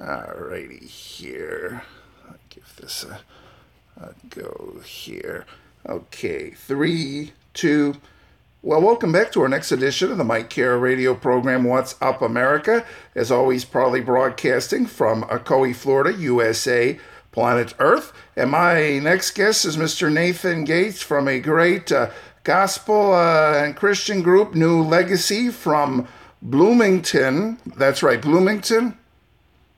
Alrighty here. I'll give this a, a go here. Okay, three, two. Well, welcome back to our next edition of the Mike Kara radio program, What's Up America. As always, proudly broadcasting from Ocoee, Florida, USA, planet Earth. And my next guest is Mr. Nathan Gates from a great uh, gospel uh, and Christian group, New Legacy from Bloomington. That's right, Bloomington?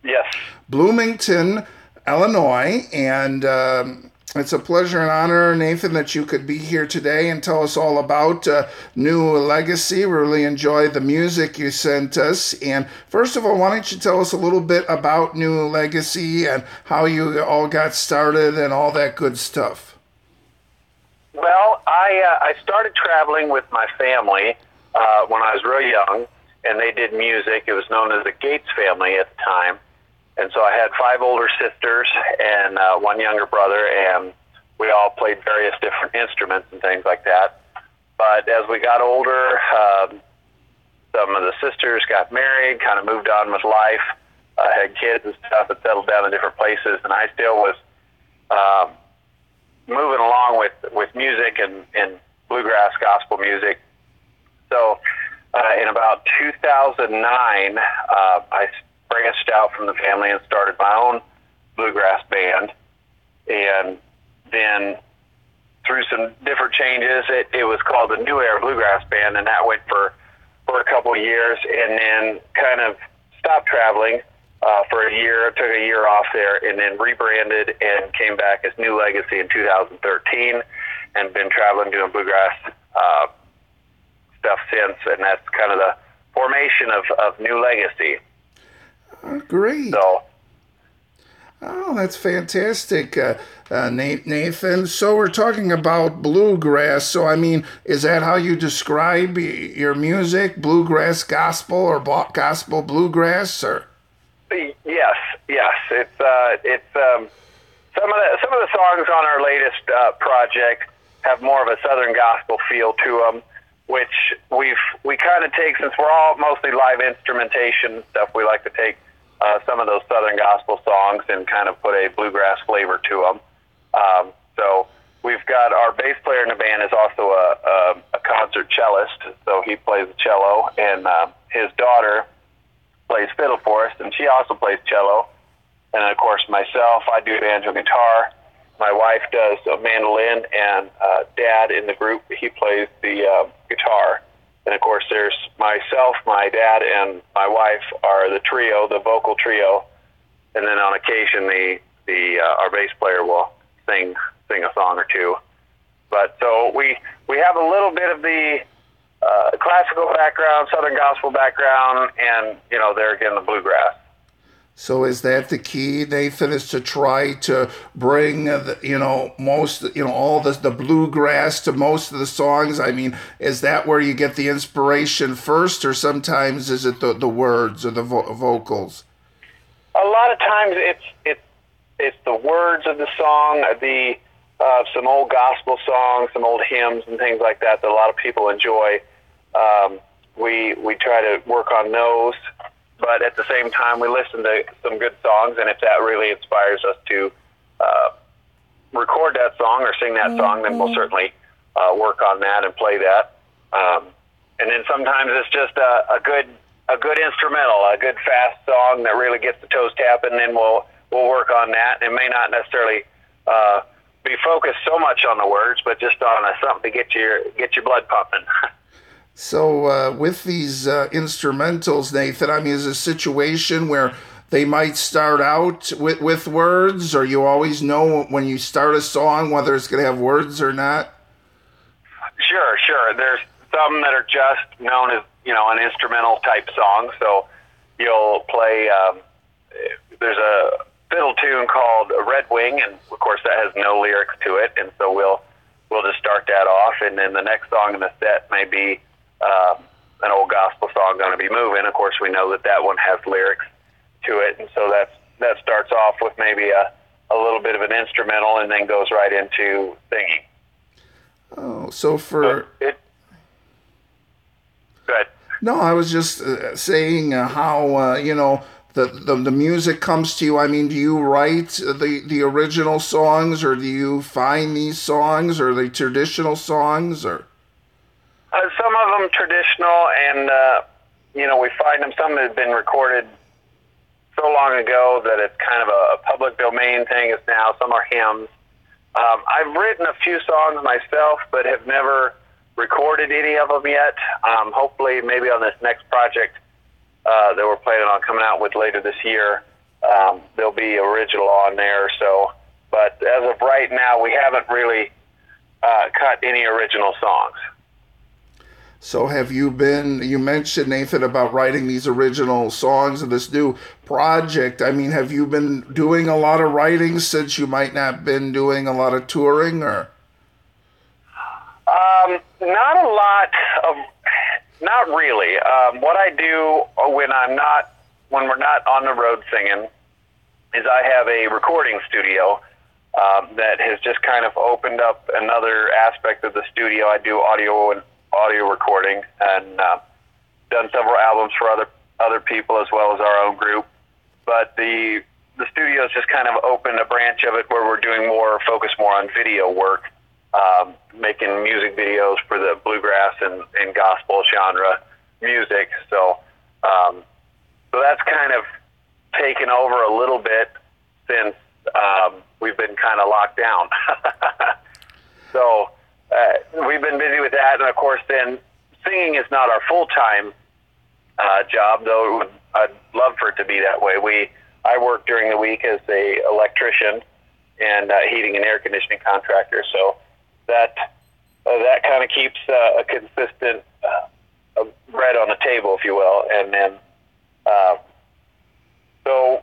Yes. Bloomington, Illinois. And um, it's a pleasure and honor, Nathan, that you could be here today and tell us all about uh, New Legacy. Really enjoy the music you sent us. And first of all, why don't you tell us a little bit about New Legacy and how you all got started and all that good stuff? Well, I uh, I started traveling with my family uh, when I was real young, and they did music. It was known as the Gates family at the time and so I had five older sisters and uh, one younger brother, and we all played various different instruments and things like that. But as we got older, um, some of the sisters got married, kind of moved on with life, uh, had kids and stuff, and settled down in different places. And I still was um, moving along with with music and, and bluegrass gospel music. So, uh, in about 2009, uh, I branched out from the family and started my own bluegrass band. And then through some different changes, it, it was called the New Era Bluegrass Band, and that went for for a couple of years, and then kind of stopped traveling uh, for a year. Took a year off there, and then rebranded and came back as New Legacy in 2013, and been traveling doing bluegrass uh, stuff since. And that's kind of the formation of, of New Legacy. Oh, great. So, Oh, that's fantastic, uh, uh, Nathan. So we're talking about bluegrass. So I mean, is that how you describe your music, bluegrass gospel or gospel bluegrass, or? Yes, yes. It's uh, it's um, some of the some of the songs on our latest uh, project have more of a southern gospel feel to them, which we've we kind of take since we're all mostly live instrumentation stuff. We like to take uh, some of those Southern gospel songs and kind of put a bluegrass flavor to them. Um, so we've got our bass player in the band is also a, a, a concert cellist, so he plays the cello, and uh, his daughter plays fiddle for us, and she also plays cello. And of course, myself, I do banjo guitar. My wife does a mandolin, and uh, Dad in the group he plays the uh, guitar. And of course, there's myself, my dad, and my wife are the trio, the vocal trio. And then on occasion, the the uh, our bass player will sing sing a song or two. But so we we have a little bit of the uh, classical background, Southern gospel background, and you know there again the bluegrass. So is that the key, Nathan? Is to try to bring the, you know most you know all the the bluegrass to most of the songs. I mean, is that where you get the inspiration first, or sometimes is it the the words or the vo- vocals? A lot of times it's it's it's the words of the song, the uh, some old gospel songs, some old hymns and things like that that a lot of people enjoy. Um, we we try to work on those but at the same time, we listen to some good songs, and if that really inspires us to uh, record that song or sing that mm-hmm. song, then we'll mm-hmm. certainly uh, work on that and play that. Um, and then sometimes it's just a, a good a good instrumental, a good fast song that really gets the toes tapping. Then we'll we'll work on that. It may not necessarily uh, be focused so much on the words, but just on a, something to get your get your blood pumping. So, uh, with these uh, instrumentals, Nathan, I mean, is a situation where they might start out with, with words, or you always know when you start a song whether it's going to have words or not? Sure, sure. There's some that are just known as, you know, an instrumental type song. So, you'll play, um, there's a fiddle tune called Red Wing, and of course, that has no lyrics to it. And so, we'll we'll just start that off, and then the next song in the set may be uh, an old gospel song going to be moving. Of course, we know that that one has lyrics to it, and so that's that starts off with maybe a a little bit of an instrumental, and then goes right into singing. Oh, so for so it. Good. No, I was just uh, saying uh, how uh, you know the, the the music comes to you? I mean, do you write the the original songs, or do you find these songs, or the traditional songs, or? Uh, some of them traditional, and uh, you know we find them. Some have been recorded so long ago that it's kind of a, public domain thing. Is now some are hymns. Um, I've written a few songs myself, but have never recorded any of them yet. Um, hopefully, maybe on this next project uh, that we're planning on coming out with later this year, um, there'll be original on there. So, but as of right now, we haven't really uh, cut any original songs. So have you been you mentioned Nathan about writing these original songs and this new project. I mean, have you been doing a lot of writing since you might not been doing a lot of touring or um, not a lot of not really. Um, what I do when I'm not when we're not on the road singing is I have a recording studio um, that has just kind of opened up another aspect of the studio. I do audio and audio recording and uh, done several albums for other other people as well as our own group. But the the studio's just kind of opened a branch of it where we're doing more focus more on video work, um, making music videos for the bluegrass and, and gospel genre music. So um, so that's kind of taken over a little bit since um, we've been kind of locked down. so uh, we've been busy with that, and of course, then singing is not our full time uh, job, though I'd love for it to be that way. We I work during the week as a electrician and uh, heating and air conditioning contractor, so that uh, that kind of keeps uh, a consistent uh, bread on the table, if you will, and then uh, so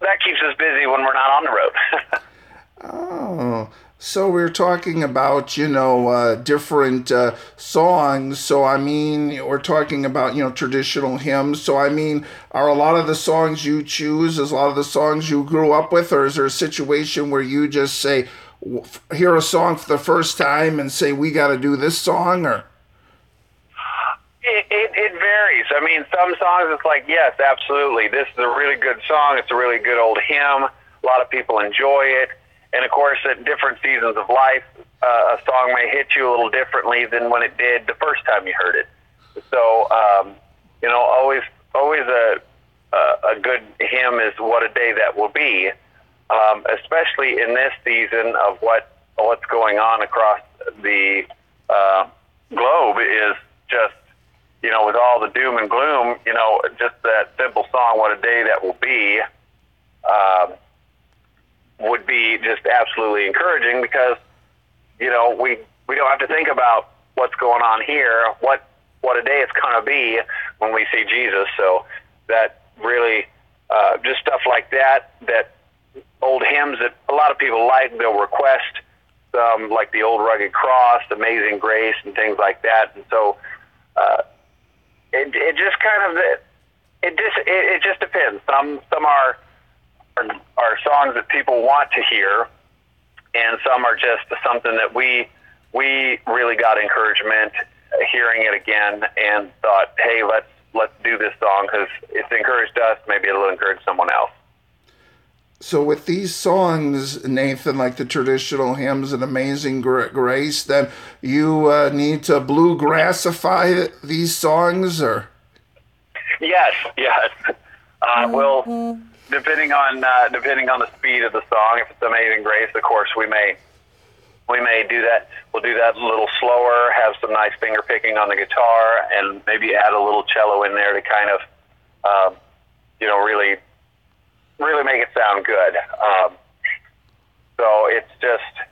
that keeps us busy when we're not on the road. oh. So we're talking about, you know, uh, different uh, songs. So, I mean, we're talking about, you know, traditional hymns. So, I mean, are a lot of the songs you choose, is a lot of the songs you grew up with, or is there a situation where you just say, hear a song for the first time and say, we got to do this song, or? It, it, it varies. I mean, some songs it's like, yes, absolutely. This is a really good song. It's a really good old hymn. A lot of people enjoy it and of course, at different seasons of life, uh, a song may hit you a little differently than when it did the first time you heard it. So, um, you know, always, always a, a, a good hymn is "What a Day That Will Be," um, especially in this season of what what's going on across the uh, globe is just, you know, with all the doom and gloom. You know, just that simple song "What a Day That Will Be." Um, would be just absolutely encouraging because you know we we don't have to think about what's going on here, what what a day it's going to be when we see Jesus. So that really uh, just stuff like that that old hymns that a lot of people like they'll request um, like the old rugged cross, Amazing Grace, and things like that. And so uh, it it just kind of it just it, it just depends. Some some are are, are songs that people want to hear, and some are just something that we we really got encouragement hearing it again and thought, hey, let's let's do this song because it's encouraged us. Maybe it'll encourage someone else. So with these songs, Nathan, like the traditional hymns and Amazing Grace, then you uh, need to bluegrassify these songs, or yes, yes. Uh, well, depending on uh, depending on the speed of the song. If it's Amazing Grace, of course, we may we may do that. We'll do that a little slower, have some nice finger picking on the guitar, and maybe add a little cello in there to kind of, um, you know, really, really make it sound good. Um, so it's just,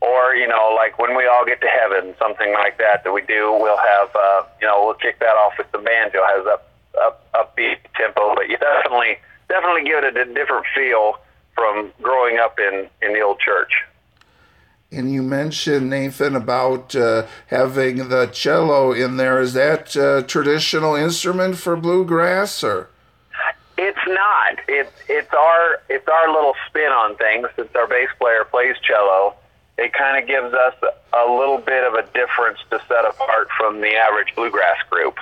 or you know, like when we all get to heaven, something like that that we do. We'll have, uh, you know, we'll kick that off with the banjo. Has up up upbeat tempo, but you definitely definitely give it a different feel from growing up in in the old church. And you mentioned Nathan about uh, having the cello in there. Is that a traditional instrument for bluegrass, or? It's not. It's it's our it's our little spin on things. Since our bass player plays cello, it kind of gives us a little bit of a difference to set apart from the average bluegrass group.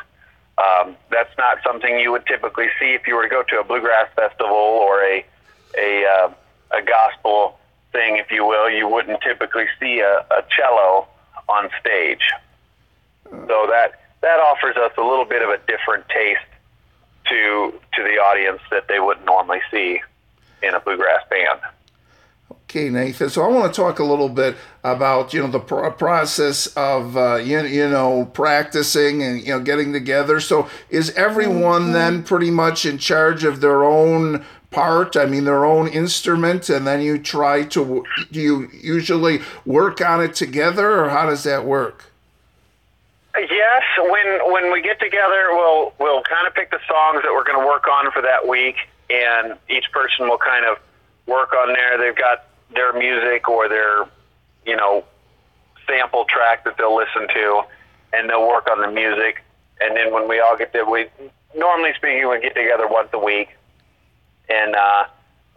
Um, that's not something you would typically see if you were to go to a bluegrass festival or a a uh, a gospel thing, if you will. You wouldn't typically see a, a cello on stage. So that that offers us a little bit of a different taste to to the audience that they wouldn't normally see in a bluegrass band. Okay, Nathan. So I want to talk a little bit about you know the pro- process of uh, you, you know practicing and you know getting together. So is everyone then pretty much in charge of their own part? I mean, their own instrument, and then you try to do you usually work on it together, or how does that work? Yes, when when we get together, we'll we'll kind of pick the songs that we're going to work on for that week, and each person will kind of work on there. They've got their music or their, you know, sample track that they'll listen to, and they'll work on the music. And then when we all get there, we normally speaking, we get together once a week, and uh,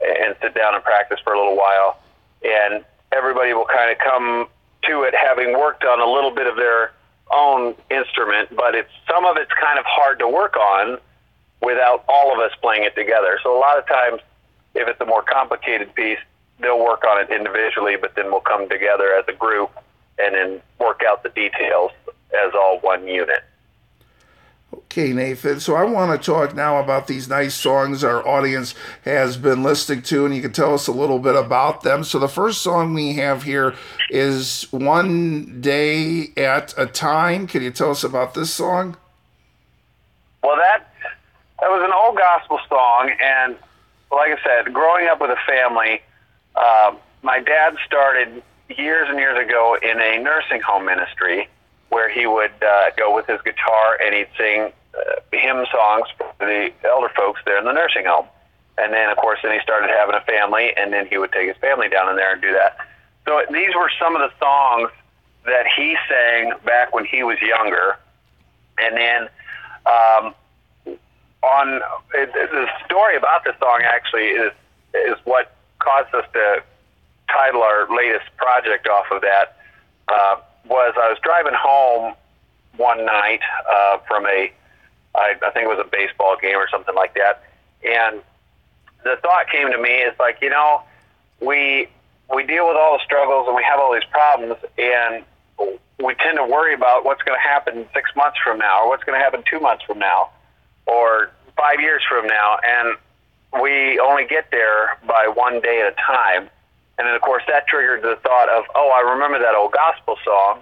and sit down and practice for a little while, and everybody will kind of come to it having worked on a little bit of their own instrument, but it's some of it's kind of hard to work on without all of us playing it together. So a lot of times, if it's a more complicated piece, they'll work on it individually, but then we'll come together as a group and then work out the details as all one unit. Okay, Nathan. So I want to talk now about these nice songs our audience has been listening to, and you can tell us a little bit about them. So the first song we have here is One Day at a Time. Can you tell us about this song? Well, that that was an old gospel song, and like I said, growing up with a family, uh, my dad started years and years ago in a nursing home ministry where he would uh, go with his guitar and he'd sing uh, hymn songs for the elder folks there in the nursing home. And then, of course, then he started having a family, and then he would take his family down in there and do that. So these were some of the songs that he sang back when he was younger. And then um, on it, the story about the song actually is is what caused us to title our latest project off of that. Uh, was I was driving home one night uh, from a, I, I think it was a baseball game or something like that, and the thought came to me, it's like you know, we we deal with all the struggles and we have all these problems, and we tend to worry about what's going to happen six months from now, or what's going to happen two months from now, or five years from now, and we only get there by one day at a time. And then, of course, that triggered the thought of, oh, I remember that old gospel song.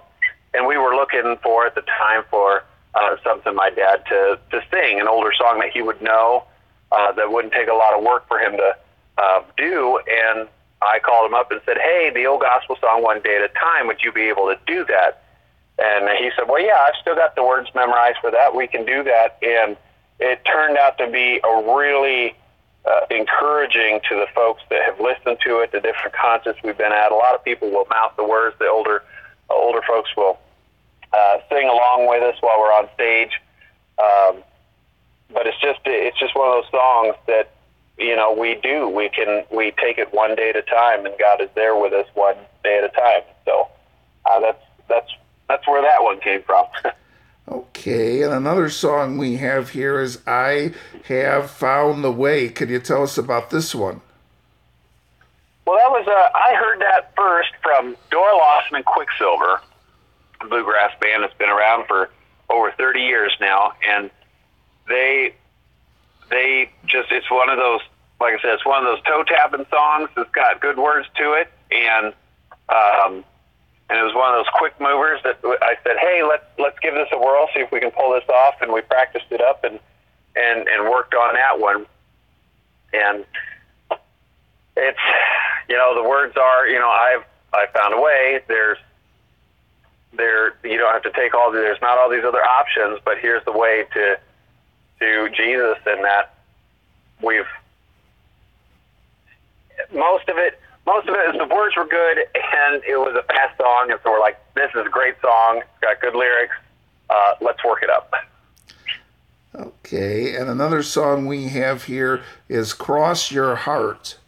And we were looking for at the time for uh, something my dad to, to sing, an older song that he would know uh, that wouldn't take a lot of work for him to uh, do. And I called him up and said, hey, the old gospel song, One Day at a Time, would you be able to do that? And he said, well, yeah, I've still got the words memorized for that. We can do that. And it turned out to be a really uh, encouraging to the folks that have listened to it, the different concerts we've been at. A lot of people will mouth the words. The older uh, older folks will uh, sing along with us while we're on stage. Um, but it's just it's just one of those songs that you know we do. We can we take it one day at a time, and God is there with us one day at a time. So uh, that's that's that's where that one came from. Okay, and another song we have here is I Have Found the Way. Can you tell us about this one? Well, that was, uh, I heard that first from Doyle Lawson and Quicksilver, a bluegrass band that's been around for over 30 years now. And they, they just, it's one of those, like I said, it's one of those toe tapping songs. It's got good words to it. And, um, and it was one of those quick movers that I said, "Hey, let's let's give this a whirl, see if we can pull this off." And we practiced it up and and and worked on that one. And it's you know the words are you know I've I found a way. There's there you don't have to take all the, there's not all these other options, but here's the way to to Jesus, and that we've most of it most of it is the words were good and it was a fast song, and so we're like, this is a great song. It's got good lyrics. Uh, let's work it up. Okay, and another song we have here is "Cross Your Heart."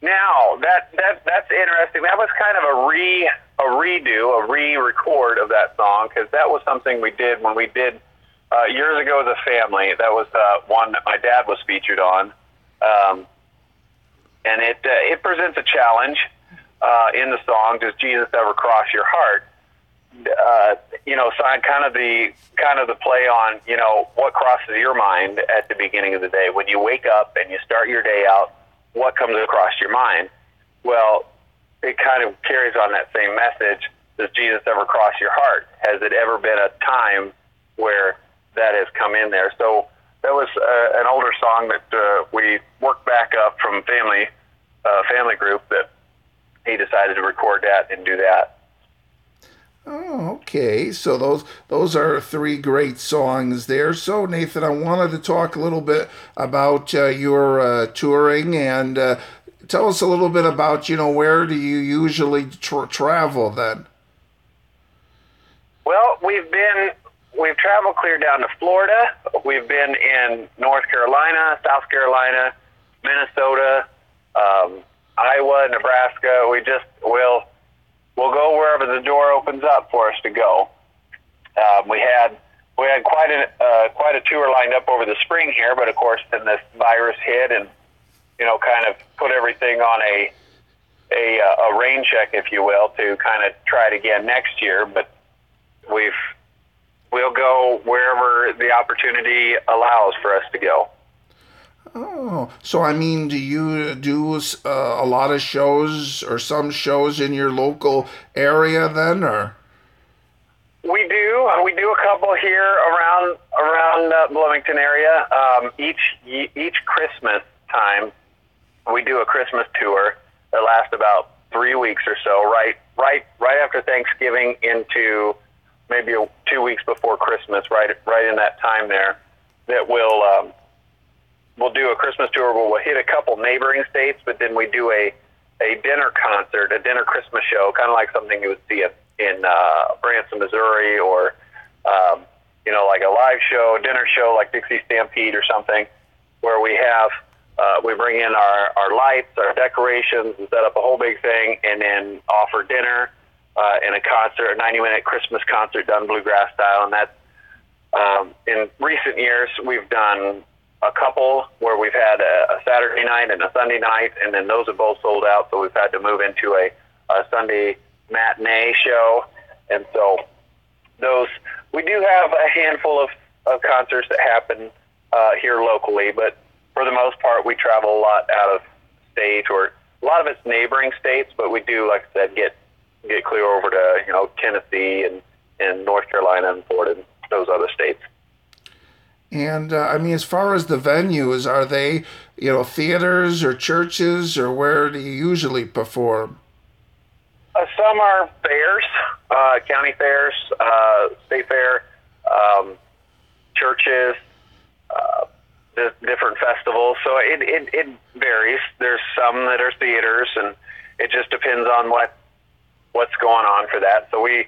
Now that that that's interesting. That was kind of a re a redo, a re-record of that song because that was something we did when we did uh, years ago as a family. That was uh, one that my dad was featured on, um, and it uh, it presents a challenge uh, in the song. Does Jesus ever cross your heart? Uh, you know, sign kind of the kind of the play on you know what crosses your mind at the beginning of the day when you wake up and you start your day out. What comes across your mind? Well, it kind of carries on that same message. Does Jesus ever cross your heart? Has it ever been a time where that has come in there? So that was uh, an older song that uh, we worked back up from family uh, family group that he decided to record that and do that. Oh, okay. So those those are three great songs there. So Nathan, I wanted to talk a little bit about uh, your uh, touring and uh, tell us a little bit about you know where do you usually tra- travel then? Well, we've been we've traveled clear down to Florida. We've been in North Carolina, South Carolina, Minnesota, um, Iowa, Nebraska. We just will we'll go wherever the door opens up for us to go. Um, we had we had quite a uh, quite a tour lined up over the spring here, but of course then this virus hit and you know, kind of put everything on a a, uh, a rain check, if you will, to kind of try it again next year. But we've we'll go wherever the opportunity allows for us to go. Oh, so I mean, do you do uh, a lot of shows or some shows in your local area then, or? We do. We do a couple here around around uh, Bloomington area. Um, each each Christmas time, we do a Christmas tour that lasts about three weeks or so, right, right, right after Thanksgiving into maybe a, two weeks before Christmas, right, right in that time there. That will um, we'll do a Christmas tour where we'll hit a couple neighboring states, but then we do a a dinner concert, a dinner Christmas show, kind of like something you would see in uh, Branson, Missouri, or um, you know, like a live show, a dinner show like Dixie Stampede or something, where we have uh, we bring in our, our lights, our decorations, and set up a whole big thing, and then offer dinner uh, and a concert, a 90 minute Christmas concert done bluegrass style. And that, um, in recent years, we've done a couple where we've had a, a Saturday night and a Sunday night, and then those have both sold out, so we've had to move into a, a Sunday matinee show. And so those, we do have a handful of, of concerts that happen uh, here locally, but for the most part, we travel a lot out of state or a lot of it's neighboring states, but we do, like I said, get get clear over to you know Tennessee and and North Carolina and Florida and those other states. And uh, I mean, as far as the venues, are they you know theaters or churches or where do you usually perform? Uh, some are fairs, uh, county fairs, uh, state fair, um, churches, uh, the different festivals. So it, it, it varies. There's some that are theaters, and it just depends on what what's going on for that. So we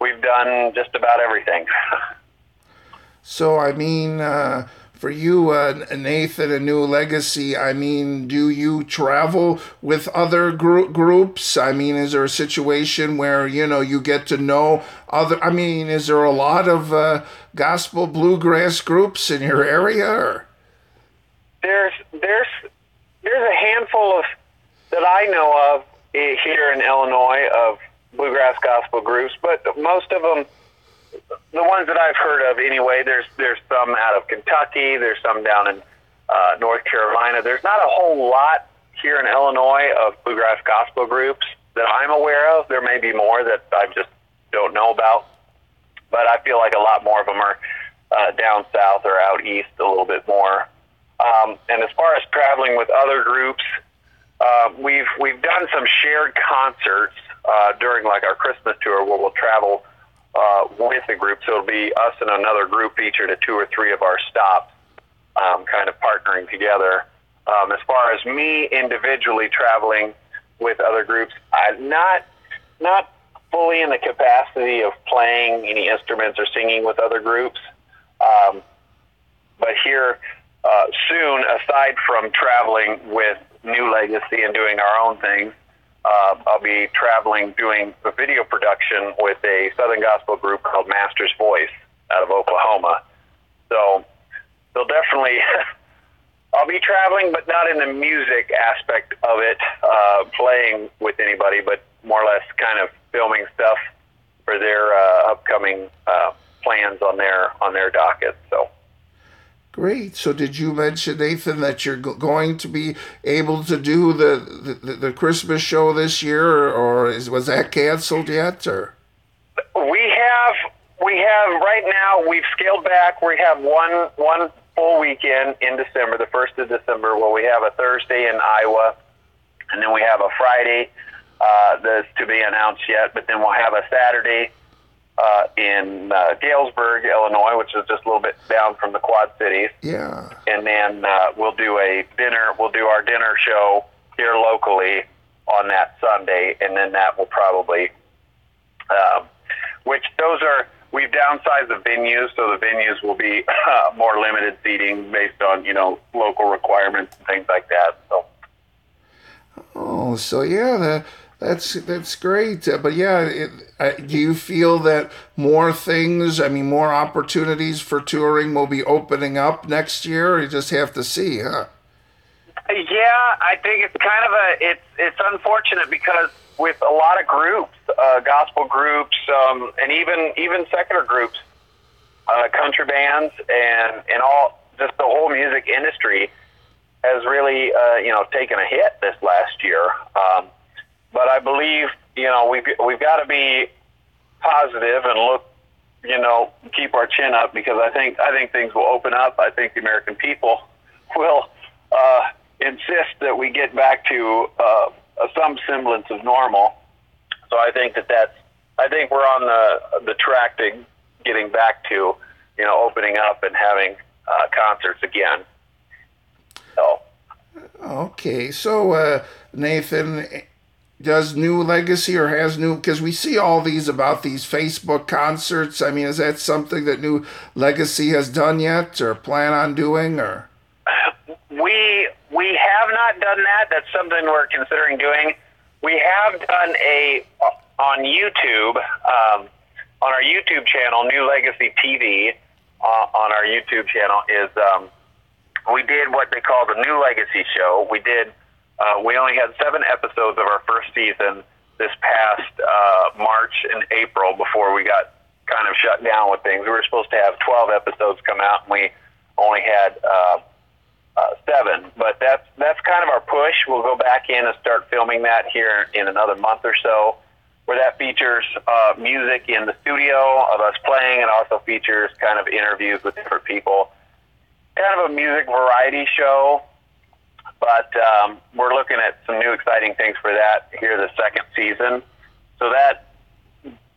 we've done just about everything. so I mean, uh, for you, uh, Nathan, a new legacy. I mean, do you travel with other gr- groups? I mean, is there a situation where you know you get to know other? I mean, is there a lot of uh, gospel bluegrass groups in your area? Or? there's there's there's a handful of that I know of here in Illinois of bluegrass gospel groups, but most of them, the ones that I've heard of anyway, there's there's some out of Kentucky, there's some down in uh, North Carolina. There's not a whole lot here in Illinois of bluegrass gospel groups that I'm aware of. There may be more that I just don't know about, but I feel like a lot more of them are uh, down south or out east a little bit more. Um, and as far as traveling with other groups, uh, we've we've done some shared concerts uh, during like our Christmas tour where we'll travel uh, with a group. So it'll be us and another group featured at two or three of our stops, um, kind of partnering together. Um, as far as me individually traveling with other groups, I'm not not fully in the capacity of playing any instruments or singing with other groups. Um, but here uh, soon, aside from traveling with New Legacy and doing our own things, uh, I'll be traveling doing a video production with a Southern Gospel group called Master's Voice out of Oklahoma. So they'll definitely. I'll be traveling, but not in the music aspect of it, uh, playing with anybody, but more or less kind of filming stuff for their uh, upcoming uh, plans on their on their docket. So. Great. So, did you mention Nathan that you're going to be able to do the the, the Christmas show this year, or, is, was that canceled yet? Or we have we have right now we've scaled back. We have one one full weekend in December, the first of December, where we have a Thursday in Iowa, and then we have a Friday uh, that's to be announced yet. But then we'll have a Saturday uh, in uh, Galesburg, Illinois, which is just a little bit down from the Quad Cities. Yeah. And then uh, we'll do a dinner. We'll do our dinner show here locally on that Sunday, and then that will probably, um, which those are. We've downsized the venues, so the venues will be uh, more limited seating based on you know local requirements and things like that. So. Oh, so yeah, the that's that's great. Uh, but yeah, it, uh, do you feel that more things, I mean, more opportunities for touring will be opening up next year? you just have to see, huh? Yeah, I think it's kind of a it's it's unfortunate because with a lot of groups, uh, gospel groups, um, and even even secular groups, uh, country bands, and and all just the whole music industry has really uh, you know taken a hit this last year. Um, but I believe you know we've we've got to be positive and look you know keep our chin up because I think I think things will open up. I think the American people will uh, insist that we get back to uh, some semblance of normal. So I think that that's I think we're on the the track to getting back to you know opening up and having uh, concerts again. So. Okay, so uh, Nathan, does New Legacy or has New because we see all these about these Facebook concerts. I mean, is that something that New Legacy has done yet or plan on doing or? We we have not done that. That's something we're considering doing. We have done a on YouTube um, on our YouTube channel, New Legacy TV. Uh, on our YouTube channel is um, we did what they call the New Legacy Show. We did uh, we only had seven episodes of our first season this past uh, March and April before we got kind of shut down with things. We were supposed to have 12 episodes come out, and we only had uh, uh, seven. But that's that's kind of our push. We'll go back in and start filming that here in another month or so, where that features uh, music in the studio of us playing, and also features kind of interviews with different people. Kind of a music variety show but um, we're looking at some new exciting things for that here the second season. So that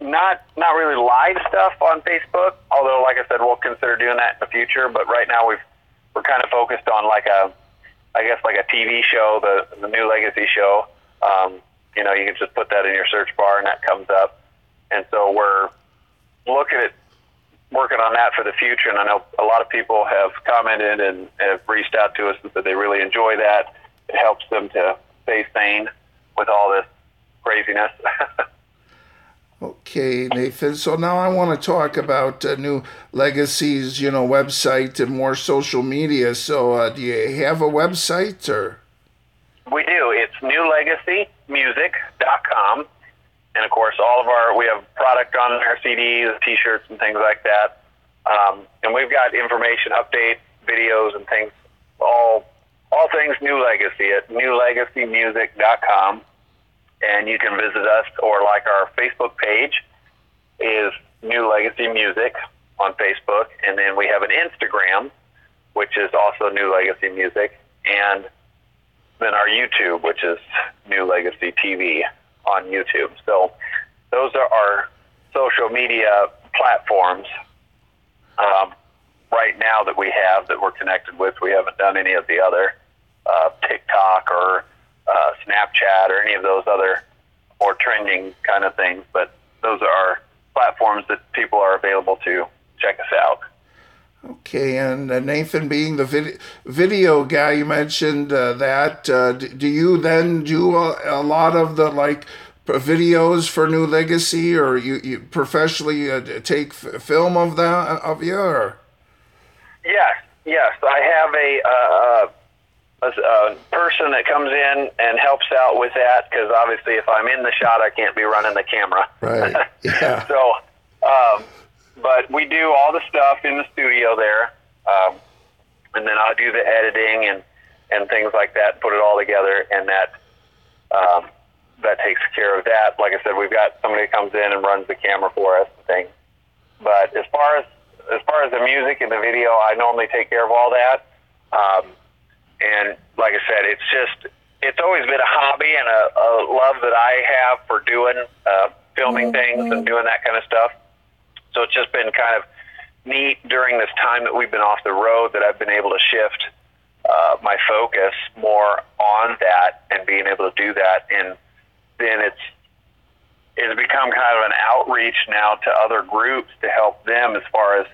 not not really live stuff on Facebook, although like I said, we'll consider doing that in the future. But right now we've we're kind of focused on like a I guess like a TV show, the the new Legacy show. Um, you know, you can just put that in your search bar and that comes up. And so we're looking at working on that for the future. And I know a lot of people have commented and have reached out to us that they really enjoy that. It helps them to stay sane with all this craziness. okay, Nathan. So now I want to talk about uh, New legacies, you know, website and more social media. So uh, do you have a website or? We do. It's newlegacymusic.com and of course, all of our we have product on our CDs, T-shirts, and things like that. Um, and we've got information, update videos, and things. All all things New Legacy at newlegacymusic.com, and you can visit us or like our Facebook page is New Legacy Music on Facebook, and then we have an Instagram, which is also New Legacy Music, and then our YouTube, which is New Legacy TV on YouTube. So those are our social media platforms um, right now that we have that we're connected with. We haven't done any of the other uh, TikTok or uh, Snapchat or any of those other more trending kind of things, but those are our platforms that people are available to check us out. Okay, and uh, Nathan, being the vid- video guy, you mentioned uh, that. Uh, d- do you then do a, a, lot of the like videos for New Legacy, or you, you professionally uh, take f- film of that of you? Or? Yes, yes, I have a, uh, uh, a, a person that comes in and helps out with that because obviously, if I'm in the shot, I can't be running the camera. Right. Yeah. so. Um, but we do all the stuff in the studio there, um, and then I'll do the editing and and things like that, put it all together, and that um, that takes care of that. Like I said, we've got somebody that comes in and runs the camera for us and things. But as far as as far as the music and the video, I normally take care of all that. Um, and like I said, it's just it's always been a hobby and a, a love that I have for doing uh, filming things and doing that kind of stuff. So it's just been kind of neat during this time that we've been off the road that I've been able to shift uh, my focus more on that and being able to do that. And then it's it's become kind of an outreach now to other groups to help them as far as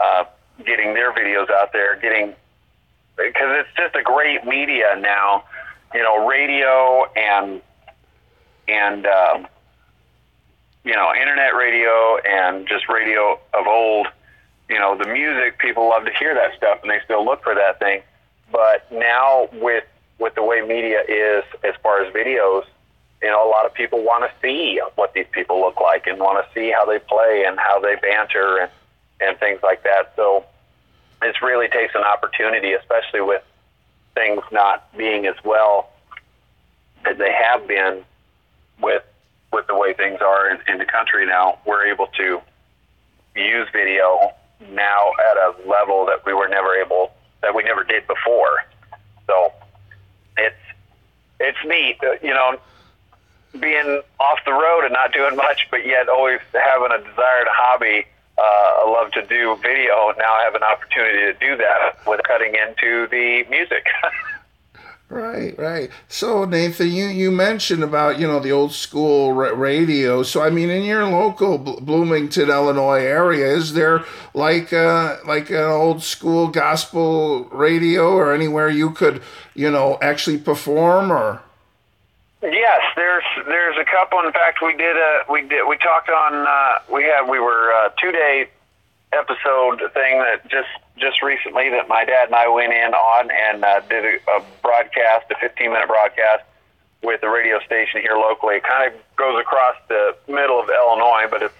uh, getting their videos out there, getting because it's just a great media now. You know, radio and and um, you know, internet radio and just radio of old, you know, the music, people love to hear that stuff and they still look for that thing. But now with with the way media is as far as videos, you know, a lot of people want to see what these people look like and want to see how they play and how they banter and and things like that. So it really takes an opportunity, especially with things not being as well as they have been with with the way things are in, in the country now, we're able to use video now at a level that we were never able that we never did before. So it's it's neat, uh, you know, being off the road and not doing much, but yet always having a desired hobby. Uh, I love to do video. Now I have an opportunity to do that with cutting into the music. Right, right. So Nathan, you, you mentioned about you know the old school radio. So I mean, in your local Bloomington, Illinois area, is there like uh, like an old school gospel radio or anywhere you could you know actually perform or? Yes, there's there's a couple. In fact, we did a we did we talked on uh, we had we were uh, two day episode thing that just just recently that my dad and I went in on and uh, did a, a broadcast, a 15 minute broadcast with the radio station here locally. It kind of goes across the middle of Illinois, but it's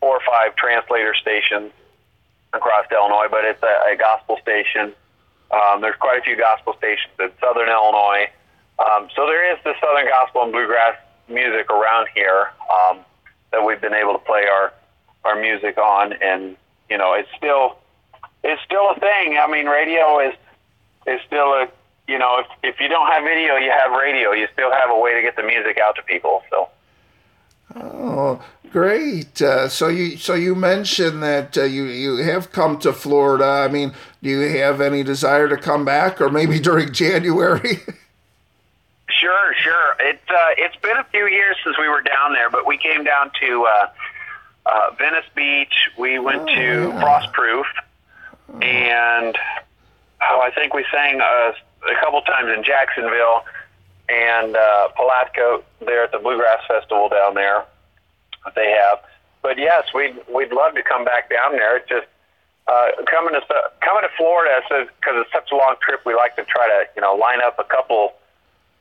four or five translator stations across Illinois, but it's a, a gospel station. Um, there's quite a few gospel stations in southern Illinois. Um, so there is the southern gospel and bluegrass music around here um, that we've been able to play our, our music on. And, you know, it's still it's still a thing. I mean, radio is is still a you know if if you don't have video, you have radio. You still have a way to get the music out to people. So. Oh, great! Uh, so you so you mentioned that uh, you you have come to Florida. I mean, do you have any desire to come back, or maybe during January? sure, sure. It uh, it's been a few years since we were down there, but we came down to uh, Venice Beach. We went oh, to yeah. Frostproof and oh, I think we sang uh, a couple times in Jacksonville and uh, Palatka there at the Bluegrass Festival down there. That they have, but yes, we'd we'd love to come back down there. It's just uh, coming to coming to Florida because it's such a long trip. We like to try to you know line up a couple,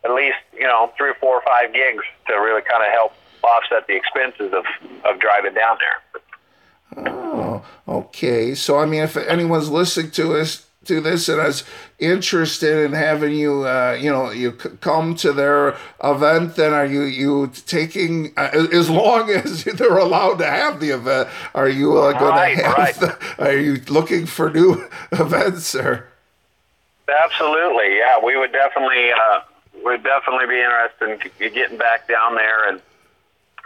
at least you know three or four or five gigs to really kind of help offset the expenses of of driving down there. Oh, okay. So I mean, if anyone's listening to us to this and is interested in having you, uh, you know, you come to their event, then are you you taking uh, as long as they're allowed to have the event? Are you uh, going right, to have? Right. The, are you looking for new events or? Absolutely, yeah. We would definitely, uh, would definitely be interested in getting back down there and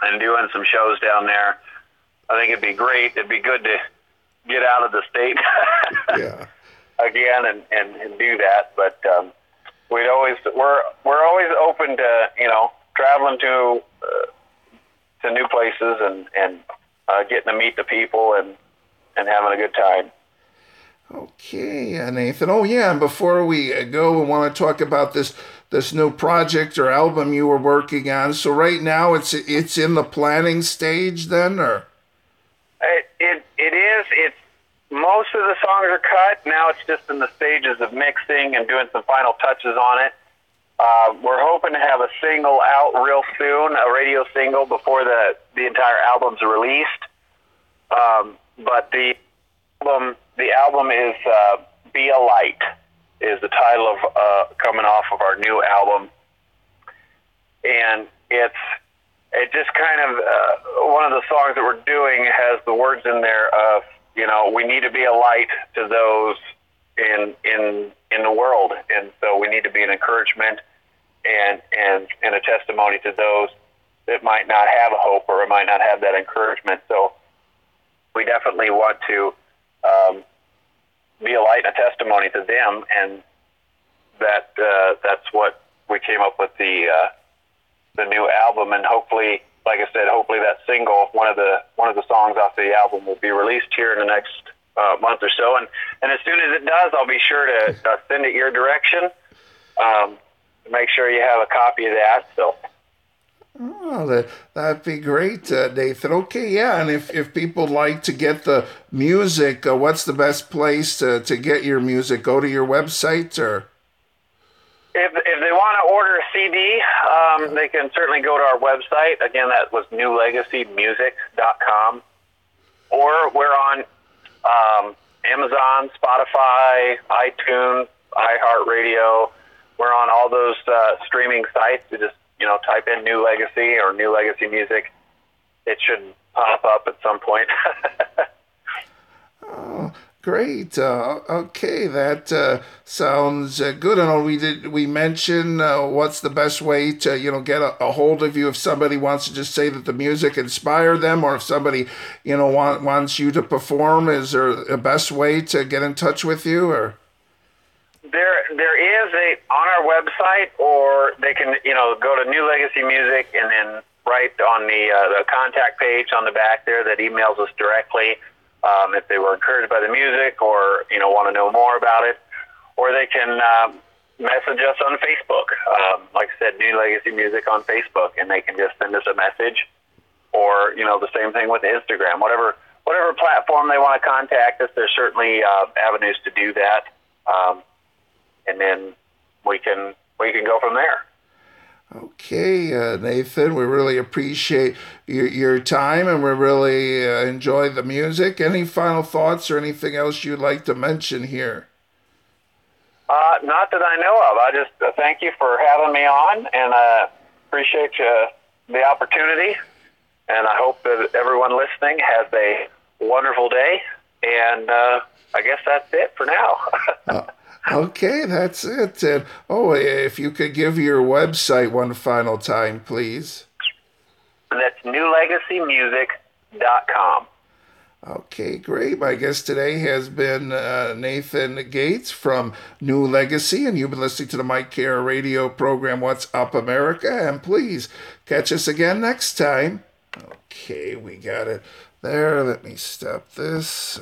and doing some shows down there. I think it'd be great. It'd be good to get out of the state yeah. again and, and, and do that. But um, we'd always we're we're always open to you know traveling to uh, to new places and and uh, getting to meet the people and and having a good time. Okay, Nathan. Oh yeah, and before we go, we want to talk about this this new project or album you were working on. So right now, it's it's in the planning stage, then, or It, it it is. It's most of the songs are cut. Now it's just in the stages of mixing and doing some final touches on it. Uh, we're hoping to have a single out real soon, a radio single before the the entire album's released. Um, but the album the album is uh, "Be a Light" is the title of uh, coming off of our new album, and it's it just kind of uh, one of the songs that we're doing has the words in there of you know we need to be a light to those in in in the world, and so we need to be an encouragement and and and a testimony to those that might not have a hope or might not have that encouragement. So we definitely want to um, be a light a testimony to them, and that uh, that's what we came up with the uh, the new album, and hopefully, like I said, hopefully that single, one of the one of the songs off the album, will be released here in the next uh, month or so, and and as soon as it does, I'll be sure to uh, send it your direction. Um, make sure you have a copy of that. So. Oh, that that'd be great, uh, Nathan. Okay, yeah, and if if people like to get the music, uh, what's the best place to, to get your music? Go to your website or If, if they want to order a CD, um, they can certainly go to our website. Again, that was newlegacymusic.com. Or we're on um, Amazon, Spotify, iTunes, iHeartRadio. We're on all those uh, streaming sites. You just you know type in New Legacy or New Legacy Music. It should pop up at some point. Great. Uh, okay, that uh, sounds uh, good. And we did we mention uh, what's the best way to you know get a, a, hold of you if somebody wants to just say that the music inspired them, or if somebody you know want, wants you to perform. Is there a best way to get in touch with you, or? There, there is a on our website, or they can you know go to New Legacy Music and then right on the uh, the contact page on the back there that emails us directly um, if they were encouraged by the music or you know want to know more about it, or they can um, message us on Facebook. Um, like I said, New Legacy Music on Facebook, and they can just send us a message, or you know the same thing with Instagram. Whatever whatever platform they want to contact us, there's certainly uh, avenues to do that, um, and then we can we can go from there. Okay, uh, Nathan, we really appreciate your, your time and we really uh, enjoy the music. Any final thoughts or anything else you'd like to mention here? Uh, not that I know of. I just uh, thank you for having me on and uh, appreciate uh, the opportunity. And I hope that everyone listening has a wonderful day. And uh, I guess that's it for now. Okay, that's it. And oh, if you could give your website one final time, please. That's newlegacymusic.com. Okay, great. My guest today has been uh, Nathan Gates from New Legacy, and you've been listening to the Mike Kara radio program, What's Up America. And please catch us again next time. Okay, we got it there. Let me stop this.